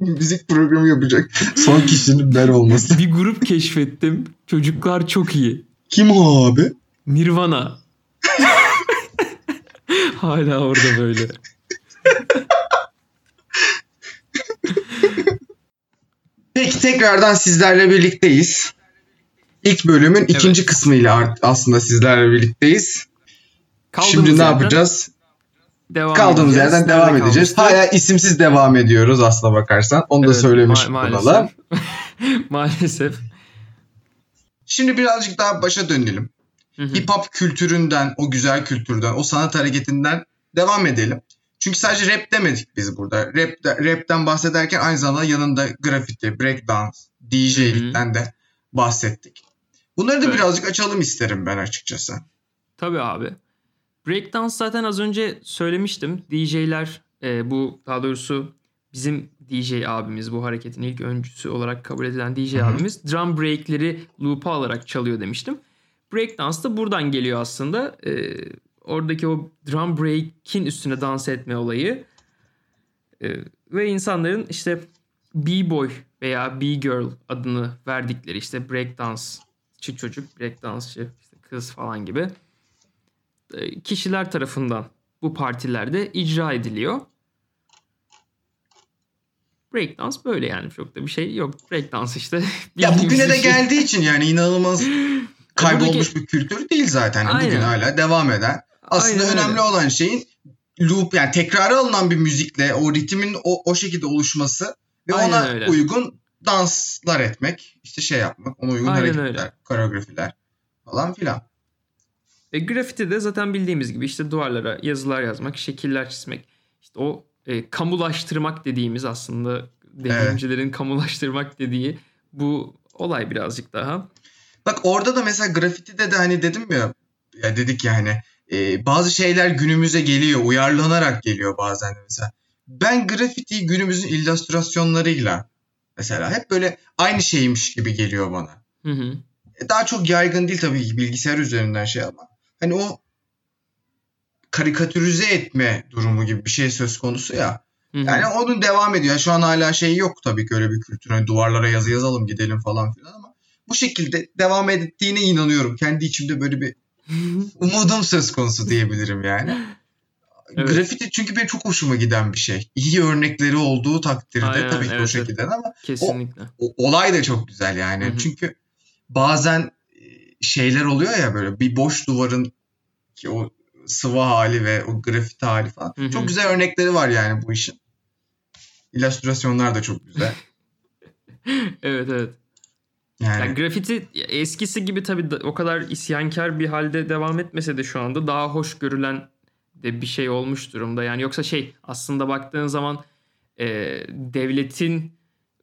müzik programı yapacak son kişinin ben olması. Bir grup keşfettim. Çocuklar çok iyi. Kim o abi? Nirvana. Hala orada böyle. Peki tekrardan sizlerle birlikteyiz. İlk bölümün ikinci Evet. kısmıyla aslında sizlerle birlikteyiz. Kaldığımız Şimdi ne yerden yapacağız? Devam Kaldığımız edeceğiz. yerden Nerede devam edeceğiz. kalmıştık? Hala isimsiz devam ediyoruz aslına bakarsan. Onu da Evet, söylemiş ma- maalesef. maalesef. Şimdi birazcık daha başa dönelim. Hip hop kültüründen, o güzel kültürden, o sanat hareketinden devam edelim. Çünkü sadece rap demedik biz burada. Rap, rapten bahsederken aynı zamanda yanında grafiti, breakdance, DJ'likten de bahsettik. Bunları da Evet. birazcık açalım isterim ben açıkçası. Tabii abi. Breakdance zaten az önce söylemiştim. DJ'ler e, bu daha doğrusu bizim DJ abimiz bu hareketin ilk öncüsü olarak kabul edilen DJ Hı hı. abimiz drum break'leri loop'a alarak çalıyor demiştim. Breakdance da buradan geliyor aslında. E, oradaki o drum break'in üstüne dans etme olayı. E, ve insanların işte B-boy veya B-girl adını verdikleri işte breakdanceçı çocuk, breakdanceçı işte kız falan gibi kişiler tarafından bu partilerde icra ediliyor. Breakdance böyle yani çok da bir şey yok. Breakdance işte. Ya bugüne de şey. geldiği için yani inanılmaz kaybolmuş bir kültür değil zaten. Bugün Aynen. hala devam eden. Aslında Aynen öyle. önemli olan şeyin loop yani tekrara alınan bir müzikle o ritmin o, o şekilde oluşması ve Aynen ona öyle. uygun danslar etmek, işte şey yapmak, ona uygun Aynen hareketler, öyle. koreografiler falan filan. E, grafiti de zaten bildiğimiz gibi işte duvarlara yazılar yazmak, şekiller çizmek. İşte o e, kamulaştırmak dediğimiz aslında devrimcilerin kamulaştırmak dediği bu olay birazcık daha. Bak orada da mesela grafitide de hani dedim ya, ya dedik yani e, bazı şeyler günümüze geliyor, uyarlanarak geliyor bazen de mesela. Ben grafitiyi günümüzün illüstrasyonlarıyla mesela hep böyle aynı şeymiş gibi geliyor bana. Hı hı. E, Daha çok yaygın değil tabii ki bilgisayar üzerinden şey ama hani o karikatürize etme durumu gibi bir şey söz konusu ya. Hı hı. Yani onun devam ediyor. Şu an hala şey yok tabii ki öyle bir kültür. Hani duvarlara yazı yazalım gidelim falan filan ama bu şekilde devam ettiğine inanıyorum. Kendi içimde böyle bir umudum söz konusu diyebilirim yani. Evet. Grafiti çünkü benim çok hoşuma giden bir şey. İyi örnekleri olduğu takdirde Aynen, tabii ki o evet, şekilde ama Kesinlikle. o, olay da çok güzel yani. Hı hı. Çünkü bazen şeyler oluyor ya böyle bir boş duvarın ki o sıvı hali ve o grafiti hali falan. Hı hı. Çok güzel örnekleri var yani bu işin. İllüstrasyonlar da çok güzel. evet evet. Yani Yani grafiti eskisi gibi tabii o kadar isyankar bir halde devam etmese de şu anda daha hoş görülen de bir şey olmuş durumda. Yani yoksa şey aslında baktığın zaman e, devletin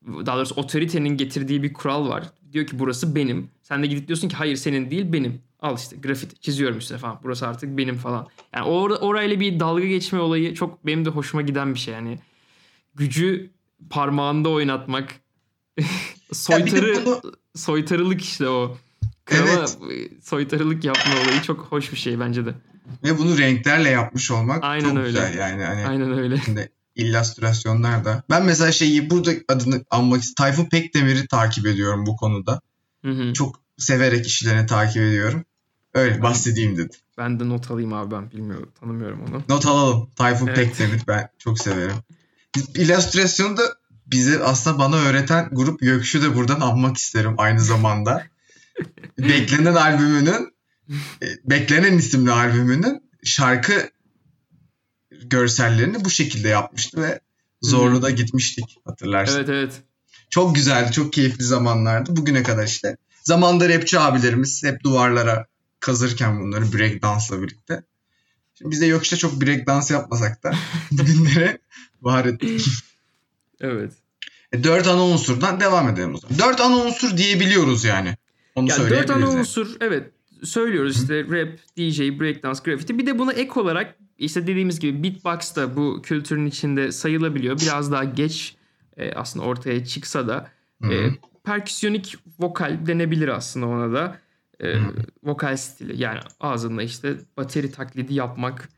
daha doğrusu otoritenin getirdiği bir kural var. Diyor ki burası benim. Sen de gidip diyorsun ki hayır senin değil benim. Al işte grafiti çiziyorum üstüne falan. Burası artık benim falan. Yani or orayla bir dalga geçme olayı çok benim de hoşuma giden bir şey. Yani gücü parmağında oynatmak soytarı bunu- soytarılık işte o. Krala Evet. soytarılık yapma olayı çok hoş bir şey bence de. ve bunu renklerle yapmış olmak Aynen çok öyle. güzel yani. Hani Aynen öyle. içinde illüstrasyonlar da. Ben mesela şeyi burada adını anmak Tayfun Pekdemir'i takip ediyorum bu konuda. Hı hı. Çok severek işlerini takip ediyorum. Öyle bahsedeyim dedim. Ben de not alayım abi ben bilmiyorum tanımıyorum onu. Not alalım. Tayfun Evet. Pekdemir ben çok severim. İllüstrasyonu da bize aslında bana öğreten grup Gökşü de buradan anmak isterim aynı zamanda. Beklenen albümünün e, Beklenen isimli albümünün şarkı görsellerini bu şekilde yapmıştı ve Zorlu'da gitmiştik hatırlarsın. Evet evet. Çok güzeldi, çok keyifli zamanlardı. Bugüne kadar işte. Zamanda rapçi abilerimiz hep duvarlara kazırken bunları break dansla birlikte. Şimdi biz de yok işte çok break dans yapmasak da bugünlere var ettik. Evet. E, dört ana unsurdan devam edelim o zaman. Dört ana unsur diyebiliyoruz yani. Onu Ya dört ana yani. unsur evet söylüyoruz işte rap, DJ, breakdance, graffiti. Bir de buna ek olarak işte dediğimiz gibi beatbox da bu kültürün içinde sayılabiliyor. Biraz daha geç e, aslında ortaya çıksa da Hı e, hı. Perküsyonik vokal denebilir aslında ona da. E, vokal stili yani ağzında işte bateri taklidi yapmak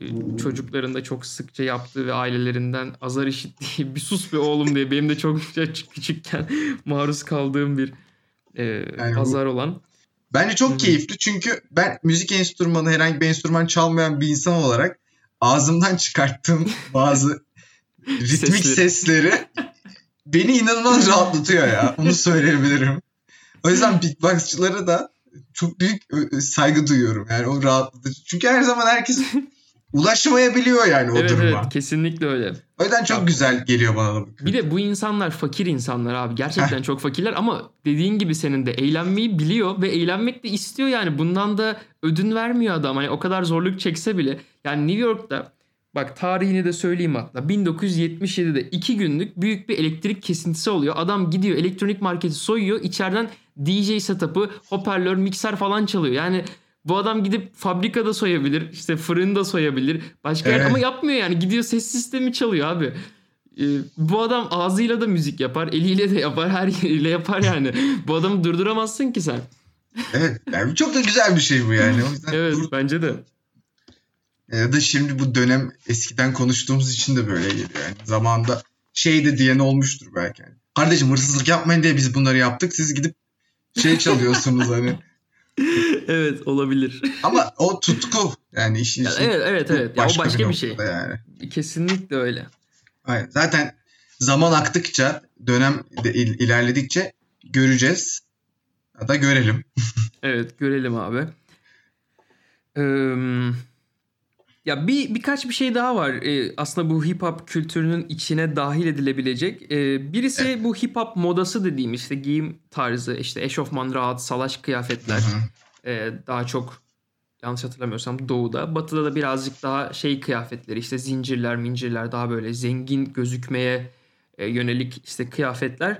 e, çocukların da çok sıkça yaptığı ve ailelerinden azar işittiği bir sus be oğlum diye benim de çok küçükken maruz kaldığım bir e, yani azar bu, olan. Bence çok Hı-hı. keyifli çünkü ben müzik enstrümanı herhangi bir enstrüman çalmayan bir insan olarak ağzımdan çıkarttığım bazı ritmik sesleri beni inanılmaz rahatlatıyor ya. Onu söyleyebilirim. O yüzden beatboxçılara da çok büyük saygı duyuyorum. Yani o rahatlatıcı. Çünkü her zaman herkes ulaşmayabiliyor yani o evet, duruma. Evet kesinlikle öyle. O yüzden çok ya, güzel geliyor bana da. Bir de bu insanlar fakir insanlar abi. Gerçekten çok fakirler ama dediğin gibi senin de eğlenmeyi biliyor ve eğlenmek de istiyor yani. Bundan da ödün vermiyor adam. Hani o kadar zorluk çekse bile. Yani New York'ta Bak tarihini de söyleyeyim hatta. 1977'de 2 günlük büyük bir elektrik kesintisi oluyor. Adam gidiyor elektronik marketi soyuyor. İçeriden DJ setup'ı, hoparlör, mikser falan çalıyor. Yani bu adam gidip fabrikada soyabilir, işte fırında soyabilir. Başka evet. yer ama yapmıyor yani. Gidiyor ses sistemi çalıyor abi. Ee, bu adam ağzıyla da müzik yapar, eliyle de yapar, her yeriyle yapar yani. bu adamı durduramazsın ki sen. evet, yani çok da güzel bir şey bu yani. O yüzden evet, dur... bence de. Ya da şimdi bu dönem eskiden konuştuğumuz için de böyle geliyor yani. Zamanda şey de diyen olmuştur belki. Yani. Kardeşim hırsızlık yapmayın diye biz bunları yaptık. Siz gidip şey çalıyorsunuz hani. evet olabilir. Ama o tutku yani işin için. Evet evet evet. Ya, o başka bir, bir şey. Yani. Kesinlikle öyle. Aynen. Zaten zaman aktıkça dönem de il- ilerledikçe göreceğiz. Ya da görelim. evet görelim abi. Eee ya bir birkaç bir şey daha var. Ee, aslında bu hip hop kültürünün içine dahil edilebilecek. Ee, birisi evet. bu hip hop modası dediğim işte giyim tarzı, işte eşofman rahat, salaş kıyafetler. Ee, daha çok yanlış hatırlamıyorsam doğuda. Batıda da birazcık daha şey kıyafetleri işte zincirler, mincirler daha böyle zengin gözükmeye e, yönelik işte kıyafetler. Ee,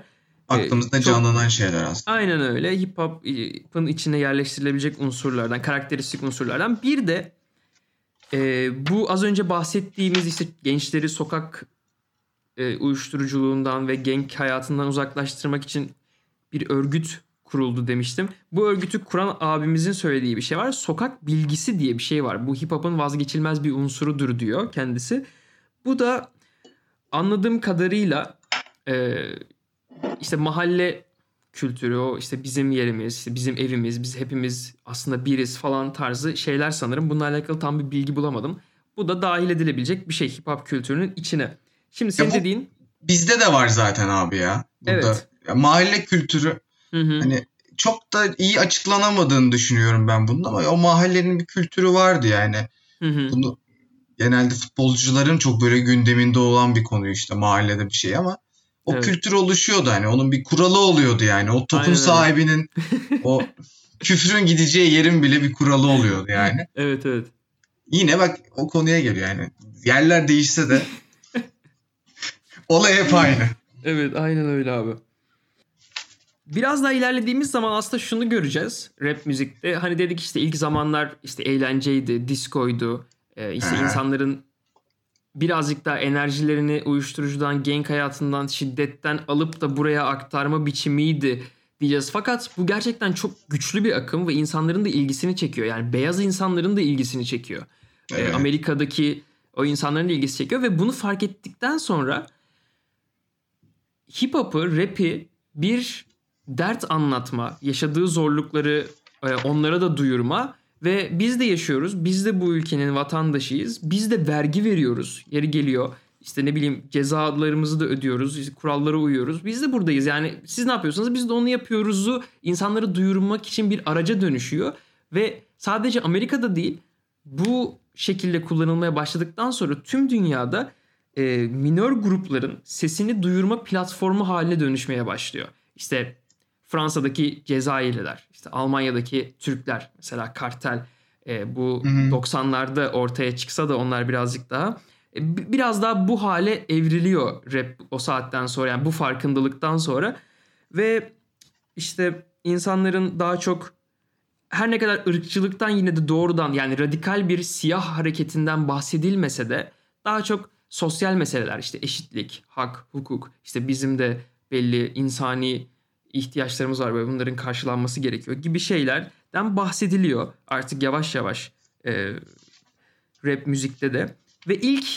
Aklımızda çok, canlanan şeyler aslında. Aynen öyle. Hip hop'ın içine yerleştirilebilecek unsurlardan, karakteristik unsurlardan. Bir de e, bu az önce bahsettiğimiz işte gençleri sokak e, uyuşturuculuğundan ve genk hayatından uzaklaştırmak için bir örgüt kuruldu demiştim. Bu örgütü kuran abimizin söylediği bir şey var. Sokak bilgisi diye bir şey var. Bu hip hop'un vazgeçilmez bir unsurudur diyor kendisi. Bu da anladığım kadarıyla e, işte mahalle kültürü o işte bizim yerimiz, işte bizim evimiz, biz hepimiz aslında biriz falan tarzı şeyler sanırım. Bununla alakalı tam bir bilgi bulamadım. Bu da dahil edilebilecek bir şey hip hop kültürünün içine. Şimdi senin dediğin... Bizde de var zaten abi ya. Burada. Evet. Ya, mahalle kültürü hı hı. hani çok da iyi açıklanamadığını düşünüyorum ben bunun ama o mahallenin bir kültürü vardı yani. Hı hı. Bunu genelde futbolcuların çok böyle gündeminde olan bir konu işte mahallede bir şey ama o evet. kültür oluşuyordu hani onun bir kuralı oluyordu yani o topun Aynen sahibinin o küfrün gideceği yerin bile bir kuralı oluyordu yani. evet evet. Yine bak o konuya geliyor yani yerler değişse de olay hep aynı. Evet aynen öyle abi. Biraz daha ilerlediğimiz zaman aslında şunu göreceğiz rap müzikte. Hani dedik işte ilk zamanlar işte eğlenceydi, diskoydu. Ee, işte insanların birazcık daha enerjilerini uyuşturucudan, genk hayatından, şiddetten alıp da buraya aktarma biçimiydi diyeceğiz. Fakat bu gerçekten çok güçlü bir akım ve insanların da ilgisini çekiyor. Yani beyaz insanların da ilgisini çekiyor. Ee, evet. Amerika'daki o insanların da ilgisi çekiyor ve bunu fark ettikten sonra hip hop'ı, rap'i bir dert anlatma, yaşadığı zorlukları e, onlara da duyurma ve biz de yaşıyoruz. Biz de bu ülkenin vatandaşıyız. Biz de vergi veriyoruz. Yeri geliyor. İşte ne bileyim cezalarımızı da ödüyoruz. Kurallara uyuyoruz. Biz de buradayız. Yani siz ne yapıyorsanız biz de onu yapıyoruzu insanlara duyurmak için bir araca dönüşüyor. Ve sadece Amerika'da değil bu şekilde kullanılmaya başladıktan sonra tüm dünyada e, minör grupların sesini duyurma platformu haline dönüşmeye başlıyor. İşte Fransa'daki Cezayirliler, işte Almanya'daki Türkler mesela kartel e, bu hı hı. 90'larda ortaya çıksa da onlar birazcık daha e, biraz daha bu hale evriliyor rap o saatten sonra yani bu farkındalıktan sonra ve işte insanların daha çok her ne kadar ırkçılıktan yine de doğrudan yani radikal bir siyah hareketinden bahsedilmese de daha çok sosyal meseleler işte eşitlik, hak, hukuk işte bizim de belli insani ihtiyaçlarımız var ve bunların karşılanması gerekiyor gibi şeylerden bahsediliyor artık yavaş yavaş e, rap müzikte de. Ve ilk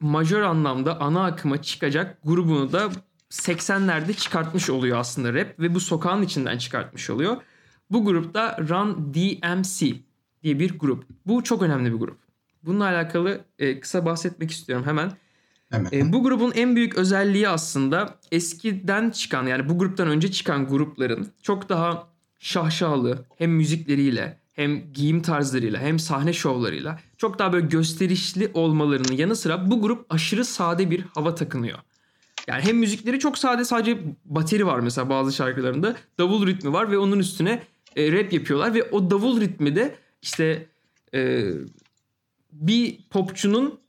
majör anlamda ana akıma çıkacak grubunu da 80'lerde çıkartmış oluyor aslında rap ve bu sokağın içinden çıkartmış oluyor. Bu grupta Run DMC diye bir grup. Bu çok önemli bir grup. Bununla alakalı e, kısa bahsetmek istiyorum hemen. Hemen. E, bu grubun en büyük özelliği aslında eskiden çıkan yani bu gruptan önce çıkan grupların çok daha şahşalı hem müzikleriyle hem giyim tarzlarıyla hem sahne şovlarıyla çok daha böyle gösterişli olmalarının yanı sıra bu grup aşırı sade bir hava takınıyor. Yani hem müzikleri çok sade sadece bateri var mesela bazı şarkılarında davul ritmi var ve onun üstüne e, rap yapıyorlar ve o davul ritmi de işte e, bir popçunun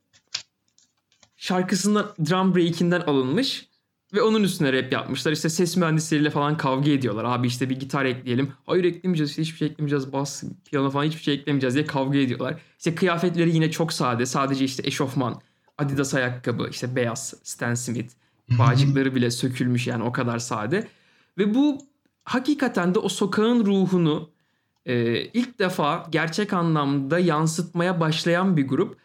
şarkısından drum break'inden alınmış ve onun üstüne rap yapmışlar. İşte ses mühendisleriyle falan kavga ediyorlar. Abi işte bir gitar ekleyelim. Hayır eklemeyeceğiz. İşte hiçbir şey eklemeyeceğiz. Bas, piyano falan hiçbir şey eklemeyeceğiz diye kavga ediyorlar. İşte kıyafetleri yine çok sade. Sadece işte eşofman, Adidas ayakkabı, işte beyaz Stan Smith. Bağcıkları bile sökülmüş yani o kadar sade. Ve bu hakikaten de o sokağın ruhunu e, ilk defa gerçek anlamda yansıtmaya başlayan bir grup.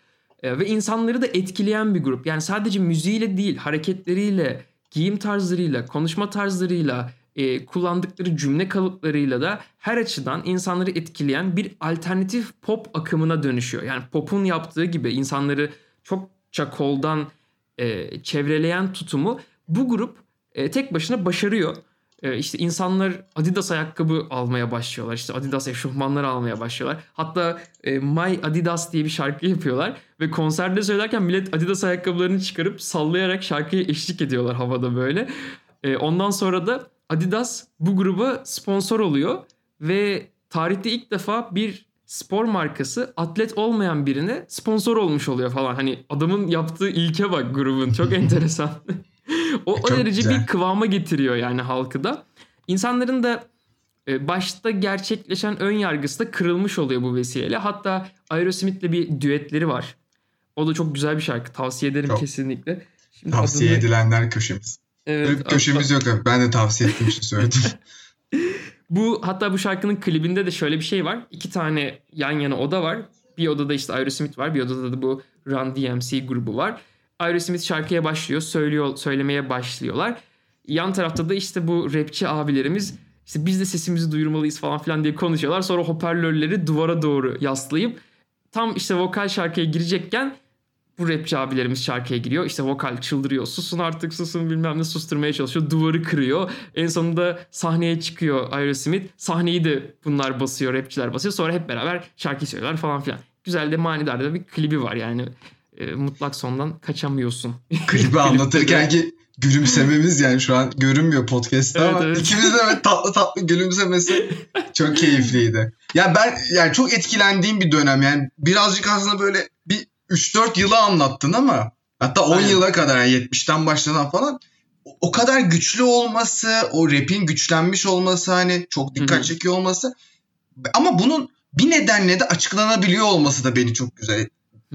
E, ve insanları da etkileyen bir grup. Yani sadece müziğiyle değil hareketleriyle, giyim tarzlarıyla, konuşma tarzlarıyla, e, kullandıkları cümle kalıplarıyla da her açıdan insanları etkileyen bir alternatif pop akımına dönüşüyor. Yani pop'un yaptığı gibi insanları çokça koldan e, çevreleyen tutumu bu grup e, tek başına başarıyor. E, işte insanlar Adidas ayakkabı almaya başlıyorlar. İşte Adidas eşofmanlar almaya başlıyorlar. Hatta e, My Adidas diye bir şarkı yapıyorlar. Ve konserde söylerken millet Adidas ayakkabılarını çıkarıp sallayarak şarkıya eşlik ediyorlar havada böyle. E, ondan sonra da Adidas bu gruba sponsor oluyor. Ve tarihte ilk defa bir spor markası atlet olmayan birine sponsor olmuş oluyor falan. Hani adamın yaptığı ilke bak grubun çok enteresan. O, o derece güzel. bir kıvama getiriyor yani halkı da. İnsanların da e, başta gerçekleşen ön yargısı da kırılmış oluyor bu vesileyle. Hatta Aerosmith'le bir düetleri var. O da çok güzel bir şarkı. Tavsiye ederim çok. kesinlikle. Şimdi tavsiye adını... edilenler köşemiz. Evet, Öyle bir köşemiz yok. Ben de tavsiye ettiğim için söyledim. Bu hatta bu şarkının klibinde de şöyle bir şey var. İki tane yan yana oda var. Bir odada işte Aerosmith var. Bir odada da bu Run DMC grubu var. Aerosmith şarkıya başlıyor. Söylüyor, söylemeye başlıyorlar. Yan tarafta da işte bu rapçi abilerimiz işte biz de sesimizi duyurmalıyız falan filan diye konuşuyorlar. Sonra hoparlörleri duvara doğru yaslayıp tam işte vokal şarkıya girecekken bu rapçi abilerimiz şarkıya giriyor. İşte vokal çıldırıyor. Susun artık susun bilmem ne susturmaya çalışıyor. Duvarı kırıyor. En sonunda sahneye çıkıyor Aerosmith. Sahneyi de bunlar basıyor. Rapçiler basıyor. Sonra hep beraber şarkı söylüyorlar falan filan. Güzel de manidar da bir klibi var yani. E, mutlak sondan kaçamıyorsun. Klibi anlatırken ki gülümsememiz yani şu an görünmüyor podcast'ta evet, ama evet. ikimiz de evet, tatlı tatlı gülümsemesi çok keyifliydi. Ya ben yani çok etkilendiğim bir dönem yani birazcık aslında böyle bir 3-4 yılı anlattın ama hatta 10 Aynen. yıla kadar yani 70'ten başladan falan o kadar güçlü olması, o rap'in güçlenmiş olması hani çok dikkat çekiyor olması ama bunun bir nedenle de açıklanabiliyor olması da beni çok güzel.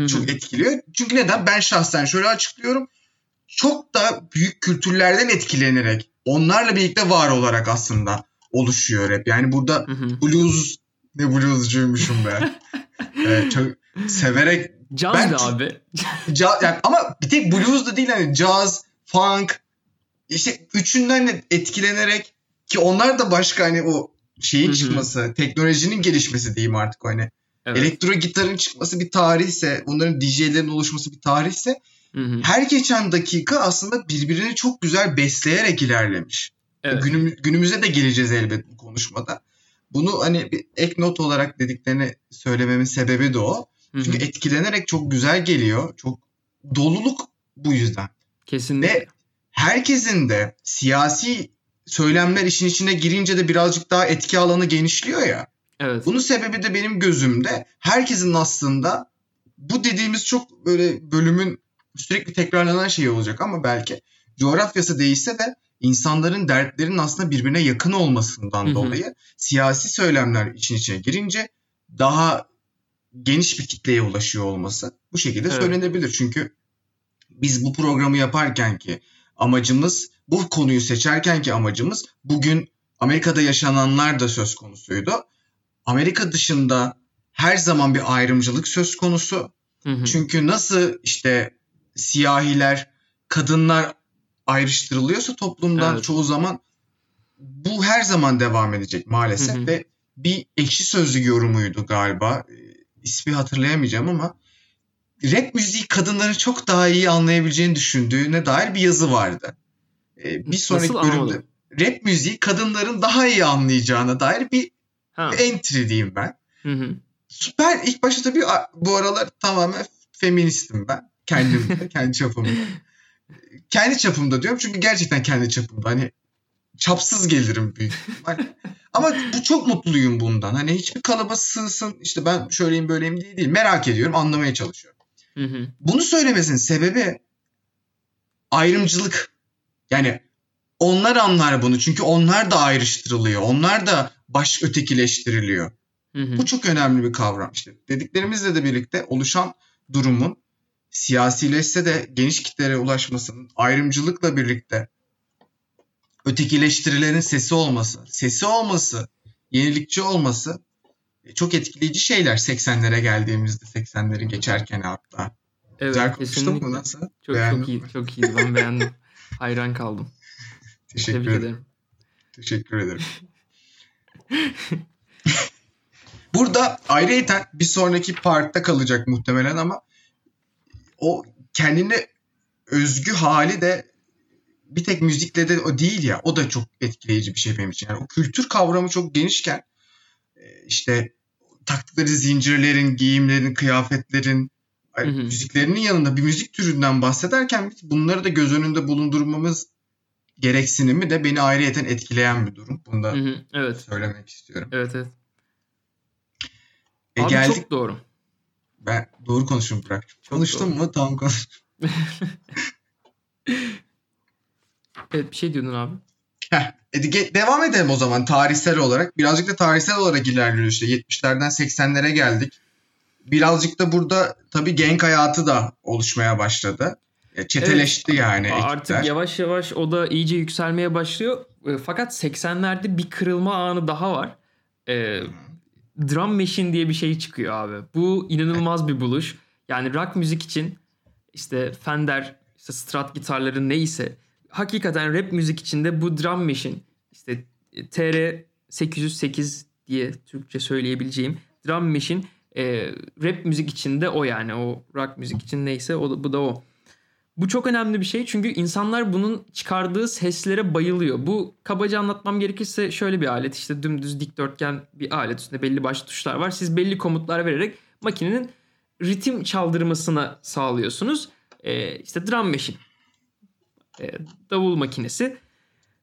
Çok etkiliyor. Çünkü neden? Ben şahsen şöyle açıklıyorum. Çok da büyük kültürlerden etkilenerek onlarla birlikte var olarak aslında oluşuyor rap. Yani burada blues ne bluescuymuşum be. evet, çok severek Caz ben, abi. ca, yani ama bir tek blues da değil hani caz, funk işte üçünden de etkilenerek ki onlar da başka hani o şeyin çıkması, teknolojinin gelişmesi diyeyim artık hani. Evet. Elektro gitarın çıkması bir tarihse, onların DJ'lerin oluşması bir tarihse her geçen dakika aslında birbirini çok güzel besleyerek ilerlemiş. Evet. Günüm, günümüze de geleceğiz elbet bu konuşmada. Bunu hani bir ek not olarak dediklerini söylememin sebebi de o. Çünkü Hı-hı. etkilenerek çok güzel geliyor. Çok doluluk bu yüzden. Kesinlikle. Ve herkesin de siyasi söylemler işin içine girince de birazcık daha etki alanı genişliyor ya. Evet. Bunun sebebi de benim gözümde herkesin aslında bu dediğimiz çok böyle bölümün sürekli tekrarlanan şey olacak ama belki coğrafyası değişse de insanların dertlerinin aslında birbirine yakın olmasından Hı-hı. dolayı siyasi söylemler için içine girince daha geniş bir kitleye ulaşıyor olması bu şekilde evet. söylenebilir. Çünkü biz bu programı yaparken ki amacımız bu konuyu seçerken ki amacımız bugün Amerika'da yaşananlar da söz konusuydu. Amerika dışında her zaman bir ayrımcılık söz konusu. Hı hı. Çünkü nasıl işte siyahiler, kadınlar ayrıştırılıyorsa toplumdan evet. çoğu zaman bu her zaman devam edecek maalesef hı hı. ve bir ekşi sözlü yorumuydu galiba. E, ismi hatırlayamayacağım ama rap müziği kadınların çok daha iyi anlayabileceğini düşündüğüne dair bir yazı vardı. Ee, bir sonraki Nasıl bölümde anladım? rap müziği kadınların daha iyi anlayacağına dair bir, entry diyeyim ben. Hı hı. Ben ilk başta tabii bu aralar tamamen feministim ben. Kendimde, kendi çapımda. Kendi çapımda diyorum çünkü gerçekten kendi çapımda. Hani çapsız gelirim büyük. Ama bu çok mutluyum bundan. Hani hiçbir kalıba sığsın işte ben şöyleyim böyleyim diye değil. Merak ediyorum, anlamaya çalışıyorum. Hı hı. Bunu söylemesinin sebebi ayrımcılık. Yani onlar anlar bunu çünkü onlar da ayrıştırılıyor. Onlar da baş ötekileştiriliyor. Hı hı. Bu çok önemli bir kavram işte. Dediklerimizle de birlikte oluşan durumun siyasileşse de geniş kitlere ulaşmasının ayrımcılıkla birlikte ötekileştirilerin sesi olması, sesi olması, yenilikçi olması e, çok etkileyici şeyler 80'lere geldiğimizde 80'leri geçerken hatta. Evet, Güzel konuştum mu nasıl? Çok, çok iyi, çok iyi. Ben beğendim. Hayran kaldım. Teşekkür Tebrik ederim. ederim. Teşekkür ederim. Burada ayrıyeten bir sonraki partta kalacak muhtemelen ama o kendine özgü hali de bir tek müzikle de o değil ya. O da çok etkileyici bir şey benim için. Yani o kültür kavramı çok genişken e, işte taktıkları zincirlerin, giyimlerin, kıyafetlerin, hı hı. müziklerinin yanında bir müzik türünden bahsederken bunları da göz önünde bulundurmamız gereksinimi de beni ayrıyeten etkileyen bir durum. Bunu da hı hı, evet. söylemek istiyorum. Evet evet. E, Abi geldik. çok doğru. Ben doğru konuşuyorum bırak. Konuştum doğru. mu? Tamam konuş. evet bir şey diyordun abi. Heh, e, devam edelim o zaman tarihsel olarak. Birazcık da tarihsel olarak ilerliyoruz işte. 70'lerden 80'lere geldik. Birazcık da burada tabii genk hayatı da oluşmaya başladı. E, çeteleşti evet, yani Artık ekipler. yavaş yavaş o da iyice yükselmeye başlıyor. E, fakat 80'lerde bir kırılma anı daha var. E, drum machine diye bir şey çıkıyor abi. Bu inanılmaz bir buluş. Yani rock müzik için işte Fender, işte Strat gitarları neyse hakikaten rap müzik içinde bu drum machine işte TR 808 diye Türkçe söyleyebileceğim drum machine e, rap müzik içinde o yani o rock müzik için neyse o bu da o. Bu çok önemli bir şey çünkü insanlar bunun çıkardığı seslere bayılıyor. Bu kabaca anlatmam gerekirse şöyle bir alet işte dümdüz dikdörtgen bir alet üstünde belli başlı tuşlar var. Siz belli komutlar vererek makinenin ritim çaldırmasına sağlıyorsunuz. Ee, işte drum machine, ee, davul makinesi.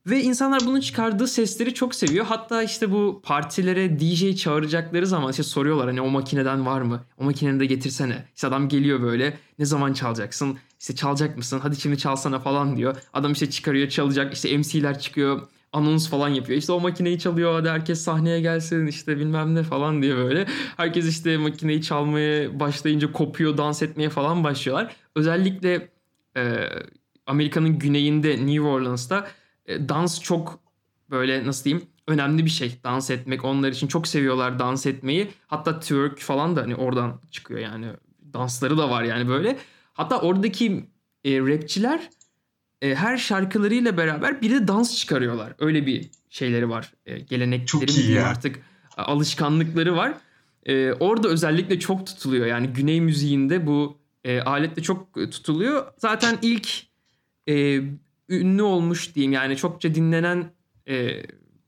Ve insanlar bunun çıkardığı sesleri çok seviyor. Hatta işte bu partilere DJ çağıracakları zaman işte soruyorlar hani o makineden var mı? O makineni de getirsene. İşte adam geliyor böyle ne zaman çalacaksın? İşte çalacak mısın? Hadi şimdi çalsana falan diyor. Adam işte çıkarıyor çalacak işte MC'ler çıkıyor anons falan yapıyor. İşte o makineyi çalıyor hadi herkes sahneye gelsin işte bilmem ne falan diye böyle. Herkes işte makineyi çalmaya başlayınca kopuyor dans etmeye falan başlıyorlar. Özellikle e, Amerika'nın güneyinde New Orleans'ta e, dans çok böyle nasıl diyeyim önemli bir şey dans etmek onlar için çok seviyorlar dans etmeyi hatta twerk falan da hani oradan çıkıyor yani dansları da var yani böyle hatta oradaki e, rapçiler e, her şarkılarıyla beraber bir de dans çıkarıyorlar. Öyle bir şeyleri var. E, gelenekleri mi artık alışkanlıkları var. E, orada özellikle çok tutuluyor. Yani güney müziğinde bu e, aletle çok tutuluyor. Zaten ilk e, ünlü olmuş diyeyim. Yani çokça dinlenen e,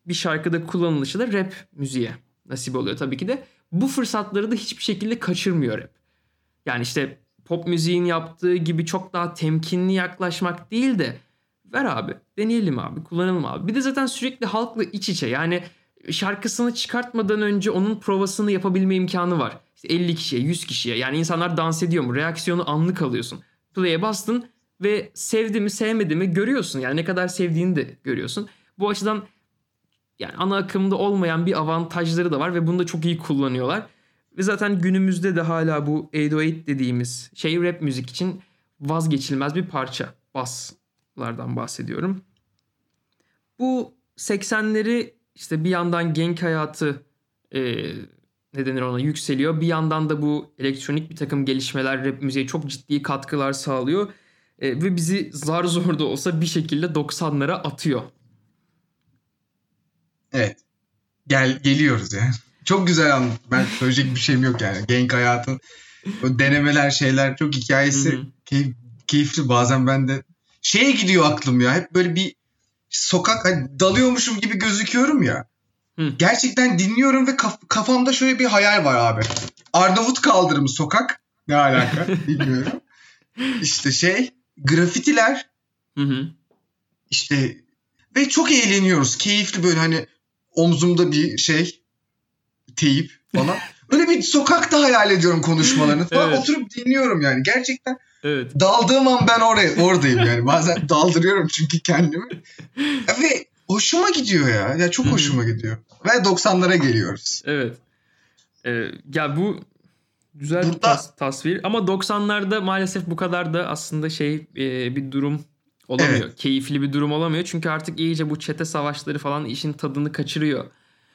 bir şarkıda kullanılışı da rap müziğe nasip oluyor tabii ki de. Bu fırsatları da hiçbir şekilde kaçırmıyor rap. Yani işte pop müziğin yaptığı gibi çok daha temkinli yaklaşmak değil de ver abi deneyelim abi kullanalım abi. Bir de zaten sürekli halkla iç içe yani şarkısını çıkartmadan önce onun provasını yapabilme imkanı var. İşte 50 kişiye 100 kişiye yani insanlar dans ediyor mu reaksiyonu anlık alıyorsun. Play'e bastın ve sevdi mi sevmedi mi görüyorsun. Yani ne kadar sevdiğini de görüyorsun. Bu açıdan yani ana akımda olmayan bir avantajları da var ve bunu da çok iyi kullanıyorlar. Ve zaten günümüzde de hala bu 808 dediğimiz şey rap müzik için vazgeçilmez bir parça. Baslardan bahsediyorum. Bu 80'leri işte bir yandan genk hayatı e, ne denir ona yükseliyor. Bir yandan da bu elektronik bir takım gelişmeler rap müziğe çok ciddi katkılar sağlıyor. E, ve bizi zar zor da olsa bir şekilde 90'lara atıyor. Evet. Gel geliyoruz yani. Çok güzel anlat. Ben söyleyecek bir şeyim yok yani. Genk hayatın o denemeler şeyler çok hikayesi keyif, keyifli. Bazen ben de şeye gidiyor aklım ya. Hep böyle bir sokak hani dalıyormuşum gibi gözüküyorum ya. Hı. Gerçekten dinliyorum ve kaf- kafamda şöyle bir hayal var abi. Arnavut kaldırımı sokak. Ne alaka bilmiyorum. İşte şey grafitiler. Hı hı. İşte ve çok eğleniyoruz. Keyifli böyle hani omzumda bir şey teyip falan. Öyle bir sokakta hayal ediyorum konuşmalarını falan. Evet. Oturup dinliyorum yani. Gerçekten evet. daldığım an ben oraya oradayım yani. Bazen daldırıyorum çünkü kendimi. Ve hoşuma gidiyor ya. Ya çok hoşuma gidiyor. Ve 90'lara geliyoruz. Evet. Ee, ya bu güzel Burada... bir tas- tasvir ama 90'larda maalesef bu kadar da aslında şey e, bir durum olamıyor. Evet. Keyifli bir durum olamıyor. Çünkü artık iyice bu çete savaşları falan işin tadını kaçırıyor.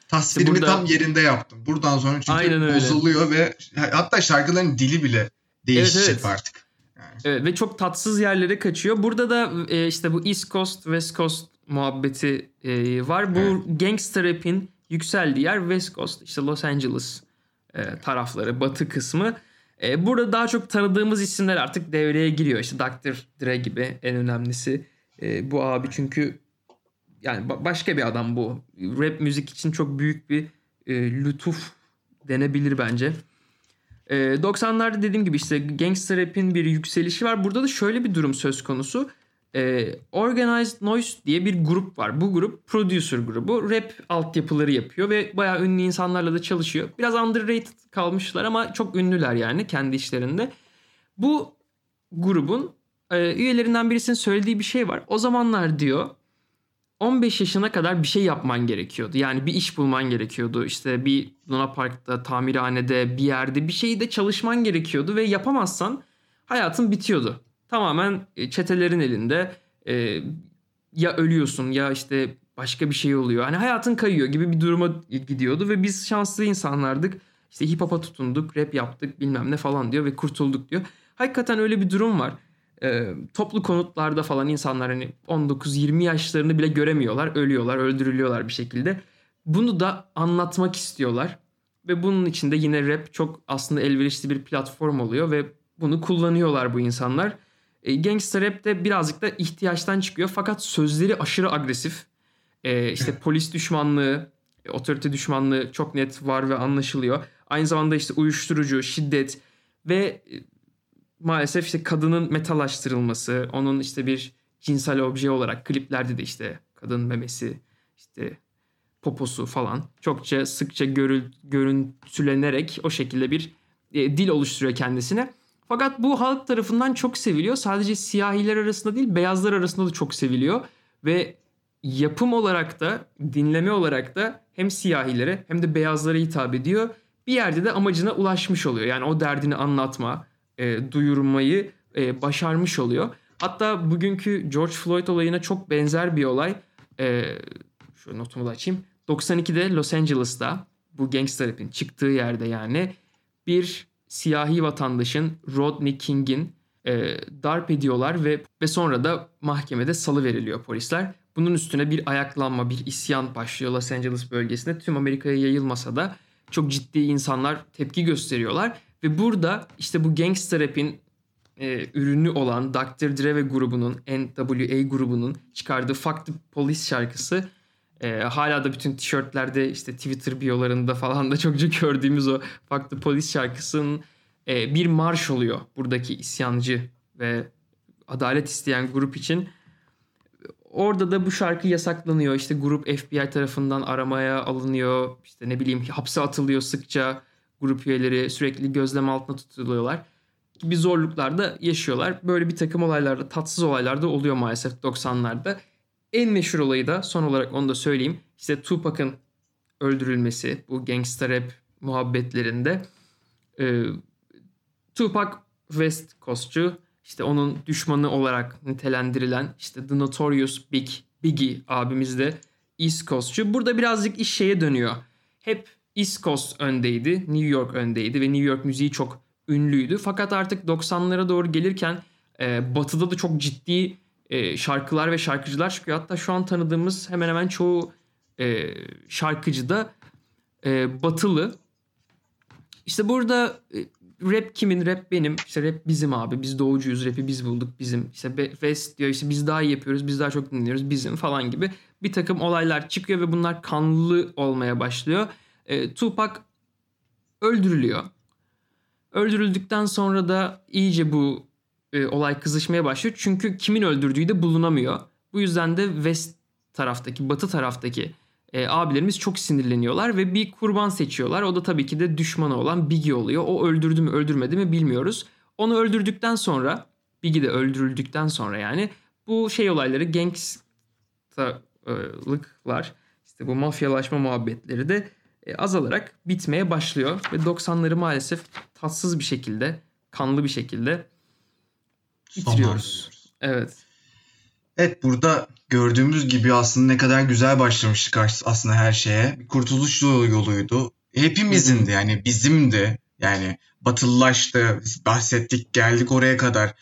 Tasvirimi işte burada... tam yerinde yaptım. Buradan sonra çünkü Aynen öyle. bozuluyor ve hatta şarkıların dili bile değişecek evet, evet. artık. Yani. Evet ve çok tatsız yerlere kaçıyor. Burada da e, işte bu East Coast, West Coast muhabbeti e, var. Bu evet. gangster rap'in yükseldiği yer West Coast, işte Los Angeles e, tarafları, batı kısmı. E, burada daha çok tanıdığımız isimler artık devreye giriyor. İşte Dr. Dre gibi en önemlisi. E, bu abi çünkü yani başka bir adam bu. Rap müzik için çok büyük bir e, lütuf denebilir bence. E, 90'larda dediğim gibi işte gangster rap'in bir yükselişi var. Burada da şöyle bir durum söz konusu. E, Organized Noise diye bir grup var. Bu grup producer grubu. Rap altyapıları yapıyor ve bayağı ünlü insanlarla da çalışıyor. Biraz underrated kalmışlar ama çok ünlüler yani kendi işlerinde. Bu grubun e, üyelerinden birisinin söylediği bir şey var. O zamanlar diyor 15 yaşına kadar bir şey yapman gerekiyordu. Yani bir iş bulman gerekiyordu. İşte bir Luna Park'ta, tamirhanede, bir yerde bir şeyde çalışman gerekiyordu ve yapamazsan hayatın bitiyordu. Tamamen e, çetelerin elinde. Ee, ya ölüyorsun ya işte başka bir şey oluyor. Hani hayatın kayıyor gibi bir duruma gidiyordu ve biz şanslı insanlardık. İşte hip hop'a tutunduk, rap yaptık bilmem ne falan diyor ve kurtulduk diyor. Hakikaten öyle bir durum var e, toplu konutlarda falan insanlar hani 19-20 yaşlarını bile göremiyorlar. Ölüyorlar, öldürülüyorlar bir şekilde. Bunu da anlatmak istiyorlar. Ve bunun içinde yine rap çok aslında elverişli bir platform oluyor ve bunu kullanıyorlar bu insanlar. E, gangster rap de birazcık da ihtiyaçtan çıkıyor fakat sözleri aşırı agresif. E, işte polis düşmanlığı, otorite düşmanlığı çok net var ve anlaşılıyor. Aynı zamanda işte uyuşturucu, şiddet ve maalesef işte kadının metalaştırılması, onun işte bir cinsel obje olarak kliplerde de işte kadın memesi, işte poposu falan çokça sıkça görül, görüntülenerek o şekilde bir e, dil oluşturuyor kendisine. Fakat bu halk tarafından çok seviliyor. Sadece siyahiler arasında değil beyazlar arasında da çok seviliyor. Ve yapım olarak da dinleme olarak da hem siyahilere hem de beyazlara hitap ediyor. Bir yerde de amacına ulaşmış oluyor. Yani o derdini anlatma, e, duyurmayı e, başarmış oluyor. Hatta bugünkü George Floyd olayına çok benzer bir olay. E, şu notumu da açayım. 92'de Los Angeles'ta bu gangster rap'in çıktığı yerde yani bir siyahi vatandaşın Rodney King'in e, darp ediyorlar ve ve sonra da mahkemede salı veriliyor polisler. Bunun üstüne bir ayaklanma, bir isyan başlıyor Los Angeles bölgesinde. Tüm Amerika'ya yayılmasa da çok ciddi insanlar tepki gösteriyorlar ve burada işte bu gangster rap'in e, ürünü olan Dr. Dre ve grubunun NWA grubunun çıkardığı Fuck the Police şarkısı e, hala da bütün tişörtlerde işte Twitter biyolarında falan da çokça gördüğümüz o Fuck the Police şarkısının e, bir marş oluyor buradaki isyancı ve adalet isteyen grup için. Orada da bu şarkı yasaklanıyor. İşte grup FBI tarafından aramaya alınıyor. İşte ne bileyim hapse atılıyor sıkça grup üyeleri sürekli gözlem altında tutuluyorlar gibi zorluklar da yaşıyorlar. Böyle bir takım olaylarda, tatsız olaylarda oluyor maalesef 90'larda. En meşhur olayı da son olarak onu da söyleyeyim. İşte Tupac'ın öldürülmesi bu gangster rap muhabbetlerinde. Ee, Tupac West Coast'cu işte onun düşmanı olarak nitelendirilen işte The Notorious Big Biggie abimiz de East Coast'cu. Burada birazcık iş şeye dönüyor. Hep East Coast öndeydi, New York öndeydi ve New York müziği çok ünlüydü. Fakat artık 90'lara doğru gelirken e, Batı'da da çok ciddi e, şarkılar ve şarkıcılar çıkıyor. Hatta şu an tanıdığımız hemen hemen çoğu e, şarkıcı da e, Batılı. İşte burada e, rap kimin? Rap benim. İşte rap bizim abi. Biz doğucuyuz. Rap'i biz bulduk. Bizim. İşte West diyor işte biz daha iyi yapıyoruz. Biz daha çok dinliyoruz. Bizim falan gibi bir takım olaylar çıkıyor ve bunlar kanlı olmaya başlıyor. E, Tupac öldürülüyor. Öldürüldükten sonra da iyice bu e, olay kızışmaya başlıyor. Çünkü kimin öldürdüğü de bulunamıyor. Bu yüzden de West taraftaki, batı taraftaki e, abilerimiz çok sinirleniyorlar ve bir kurban seçiyorlar. O da tabii ki de düşmanı olan Biggie oluyor. O öldürdü mü öldürmedi mi bilmiyoruz. Onu öldürdükten sonra Biggie de öldürüldükten sonra yani bu şey olayları gangstalıklar işte bu mafyalaşma muhabbetleri de e, azalarak bitmeye başlıyor. Ve 90'ları maalesef tatsız bir şekilde, kanlı bir şekilde bitiriyoruz. Evet. Evet burada gördüğümüz gibi aslında ne kadar güzel başlamıştık aslında her şeye. Bir kurtuluş yoluydu. Hepimizin de yani bizim de yani batılılaştı. Bahsettik geldik oraya kadar.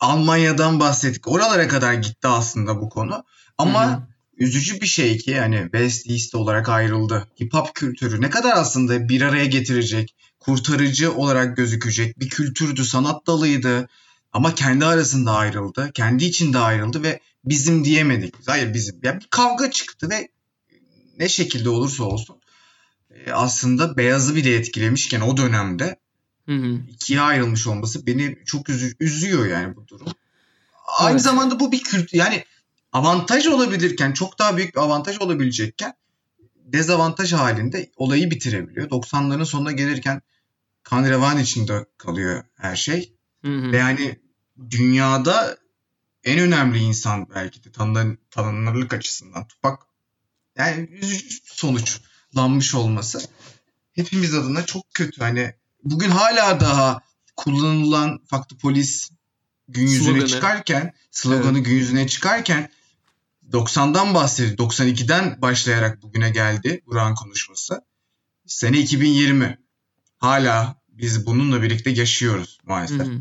Almanya'dan bahsettik. Oralara kadar gitti aslında bu konu. Ama Hı-hı. Üzücü bir şey ki yani West East olarak ayrıldı. Hip hop kültürü ne kadar aslında bir araya getirecek, kurtarıcı olarak gözükecek bir kültürdü, sanat dalıydı. Ama kendi arasında ayrıldı. Kendi içinde ayrıldı ve bizim diyemedik. Hayır bizim. Yani bir kavga çıktı ve ne şekilde olursa olsun e, aslında beyazı bile etkilemişken o dönemde hı hı. ikiye ayrılmış olması beni çok üzü- üzüyor yani bu durum. Aynı evet. zamanda bu bir kült yani avantaj olabilirken çok daha büyük bir avantaj olabilecekken dezavantaj halinde olayı bitirebiliyor. 90'ların sonuna gelirken kan revan içinde kalıyor her şey. Hı hı. Ve yani dünyada en önemli insan belki de tanın, tanınırlık açısından Tupac yani sonuçlanmış olması hepimiz adına çok kötü. Hani bugün hala daha kullanılan faktı polis gün yüzüne sloganı. çıkarken sloganı evet. gün yüzüne çıkarken 90'dan bahsediyor. 92'den başlayarak bugüne geldi Burak'ın konuşması. Sene 2020. Hala biz bununla birlikte yaşıyoruz maalesef. Hı hı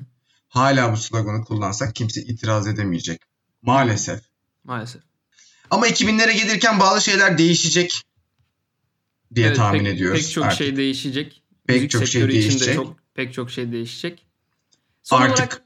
hala bu sloganı kullansak kimse itiraz edemeyecek. Maalesef. Maalesef. Ama 2000'lere gelirken bazı şeyler değişecek diye evet, tahmin pek, ediyoruz. Pek çok artık. şey değişecek. Pek Müzik çok şey değişecek. Çok, pek çok şey değişecek. Son artık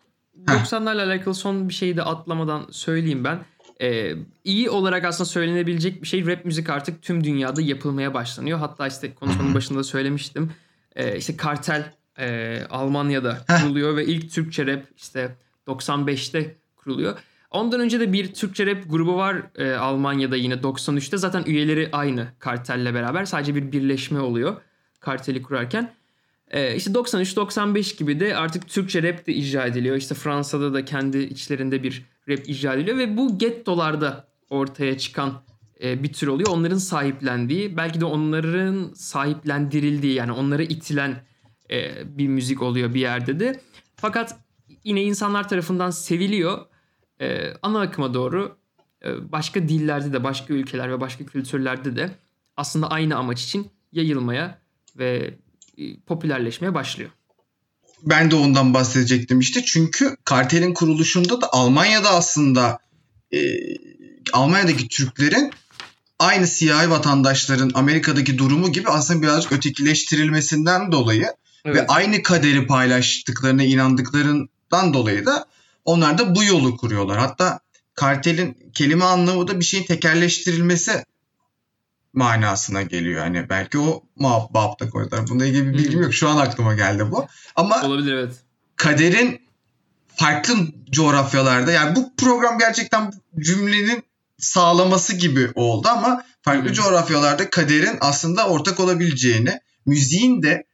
olarak 90'larla alakalı son bir şeyi de atlamadan söyleyeyim ben. Ee, iyi olarak aslında söylenebilecek bir şey rap müzik artık tüm dünyada yapılmaya başlanıyor. Hatta işte konuşmanın başında söylemiştim. Ee, işte kartel e, Almanya'da kuruluyor ve ilk Türkçe rap işte 95'te kuruluyor. Ondan önce de bir Türkçe rap grubu var e, Almanya'da yine 93'te. Zaten üyeleri aynı kartelle beraber. Sadece bir birleşme oluyor karteli kurarken. E, işte 93-95 gibi de artık Türkçe rap de icra ediliyor. İşte Fransa'da da kendi içlerinde bir rap icra ediliyor. Ve bu gettolarda ortaya çıkan e, bir tür oluyor. Onların sahiplendiği belki de onların sahiplendirildiği yani onlara itilen e, bir müzik oluyor bir yerde de. Fakat yine insanlar tarafından seviliyor. E, ana akıma doğru başka dillerde de başka ülkeler ve başka kültürlerde de aslında aynı amaç için yayılmaya ve popülerleşmeye başlıyor. Ben de ondan bahsedecektim işte çünkü kartelin kuruluşunda da Almanya'da aslında e, Almanya'daki Türklerin aynı siyahi vatandaşların Amerika'daki durumu gibi aslında birazcık ötekileştirilmesinden dolayı Evet. Ve aynı kaderi paylaştıklarına inandıklarından dolayı da onlar da bu yolu kuruyorlar. Hatta kartelin kelime anlamı da bir şeyin tekerleştirilmesi manasına geliyor. Hani belki o babda koydular. Bununla ilgili bir bilgim yok. Şu an aklıma geldi bu. Ama olabilir evet. Kaderin farklı coğrafyalarda yani bu program gerçekten cümlenin sağlaması gibi oldu ama farklı coğrafyalarda kaderin aslında ortak olabileceğini, müziğin de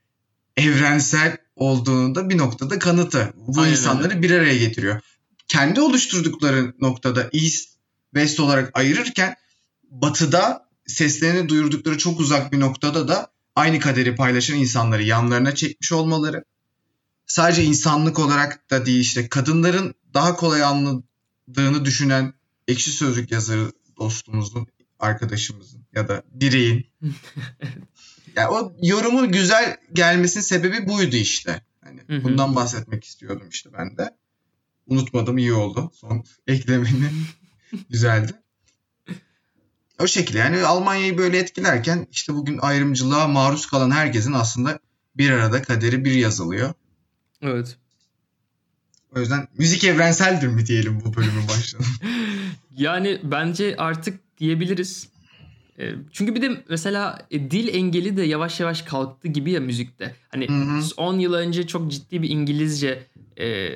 evrensel olduğunu da bir noktada kanıtı. Bu Aynen insanları bir araya getiriyor. Kendi oluşturdukları noktada East, West olarak ayırırken batıda seslerini duyurdukları çok uzak bir noktada da aynı kaderi paylaşan insanları yanlarına çekmiş olmaları. Sadece insanlık olarak da değil işte kadınların daha kolay anladığını düşünen ekşi sözlük yazarı dostumuzun, arkadaşımızın ya da bireyin Yani o yorumun güzel gelmesinin sebebi buydu işte. Hani bundan bahsetmek istiyordum işte ben de. Unutmadım iyi oldu. Son eklemeni güzeldi. O şekilde yani Almanya'yı böyle etkilerken işte bugün ayrımcılığa maruz kalan herkesin aslında bir arada kaderi bir yazılıyor. Evet. O yüzden müzik evrenseldir mi diyelim bu bölümün başlığına. Yani bence artık diyebiliriz. E, Çünkü bir de mesela e, dil engeli de yavaş yavaş kalktı gibi ya müzikte. Hani Hı hı. 10 yıl önce çok ciddi bir İngilizce e,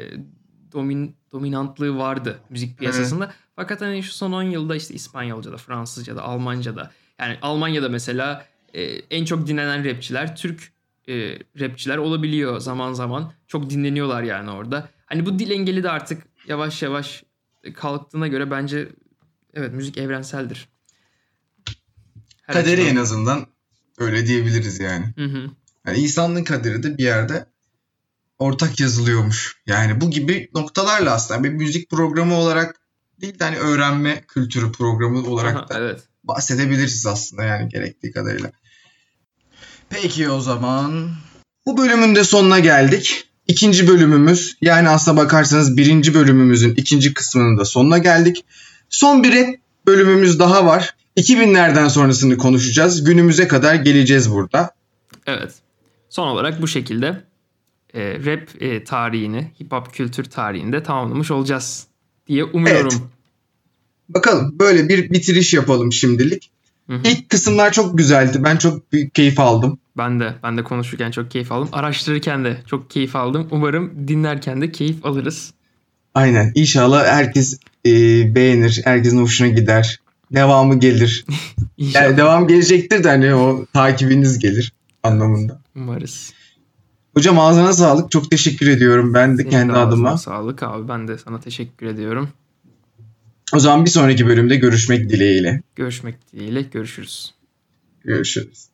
domin, dominantlığı vardı müzik piyasasında. Fakat hani şu son 10 yılda işte İspanyolca'da, Fransızca'da, Almanca'da yani Almanya'da mesela e, en çok dinlenen rapçiler Türk e, rapçiler olabiliyor zaman zaman. Çok dinleniyorlar yani orada. Hani bu dil engeli de artık yavaş yavaş kalktığına göre bence evet müzik evrenseldir. Her Kaderi açıdan. en azından öyle diyebiliriz yani. Hı hı. Yani insanlığın kaderi de bir yerde ortak yazılıyormuş. Yani bu gibi noktalarla aslında bir müzik programı olarak değil de hani öğrenme kültürü programı olarak Aha, da evet. bahsedebiliriz aslında yani gerektiği kadarıyla. Peki o zaman bu bölümün de sonuna geldik. İkinci bölümümüz yani aslına bakarsanız birinci bölümümüzün ikinci kısmının da sonuna geldik. Son bir rap bölümümüz daha var. 2000'lerden sonrasını konuşacağız. Günümüze kadar geleceğiz burada. Evet. Son olarak bu şekilde e, rap e, tarihini, hip hop kültür tarihini de tamamlamış olacağız diye umuyorum. Bakalım böyle bir bitiriş yapalım şimdilik. Hı hı. İlk kısımlar çok güzeldi. Ben çok büyük keyif aldım. Ben de ben de konuşurken çok keyif aldım. Araştırırken de çok keyif aldım. Umarım dinlerken de keyif alırız. Aynen. İnşallah herkes e, beğenir. Herkesin hoşuna gider. Devamı gelir. İnşallah. Yani devam gelecektir de hani o takibiniz gelir anlamında. Umarız. Hocam ağzına sağlık. Çok teşekkür ediyorum ben de Senin kendi de adıma. Sağlık abi. Ben de sana teşekkür ediyorum. O zaman bir sonraki bölümde görüşmek dileğiyle. Görüşmek dileğiyle. Görüşürüz. Görüşürüz.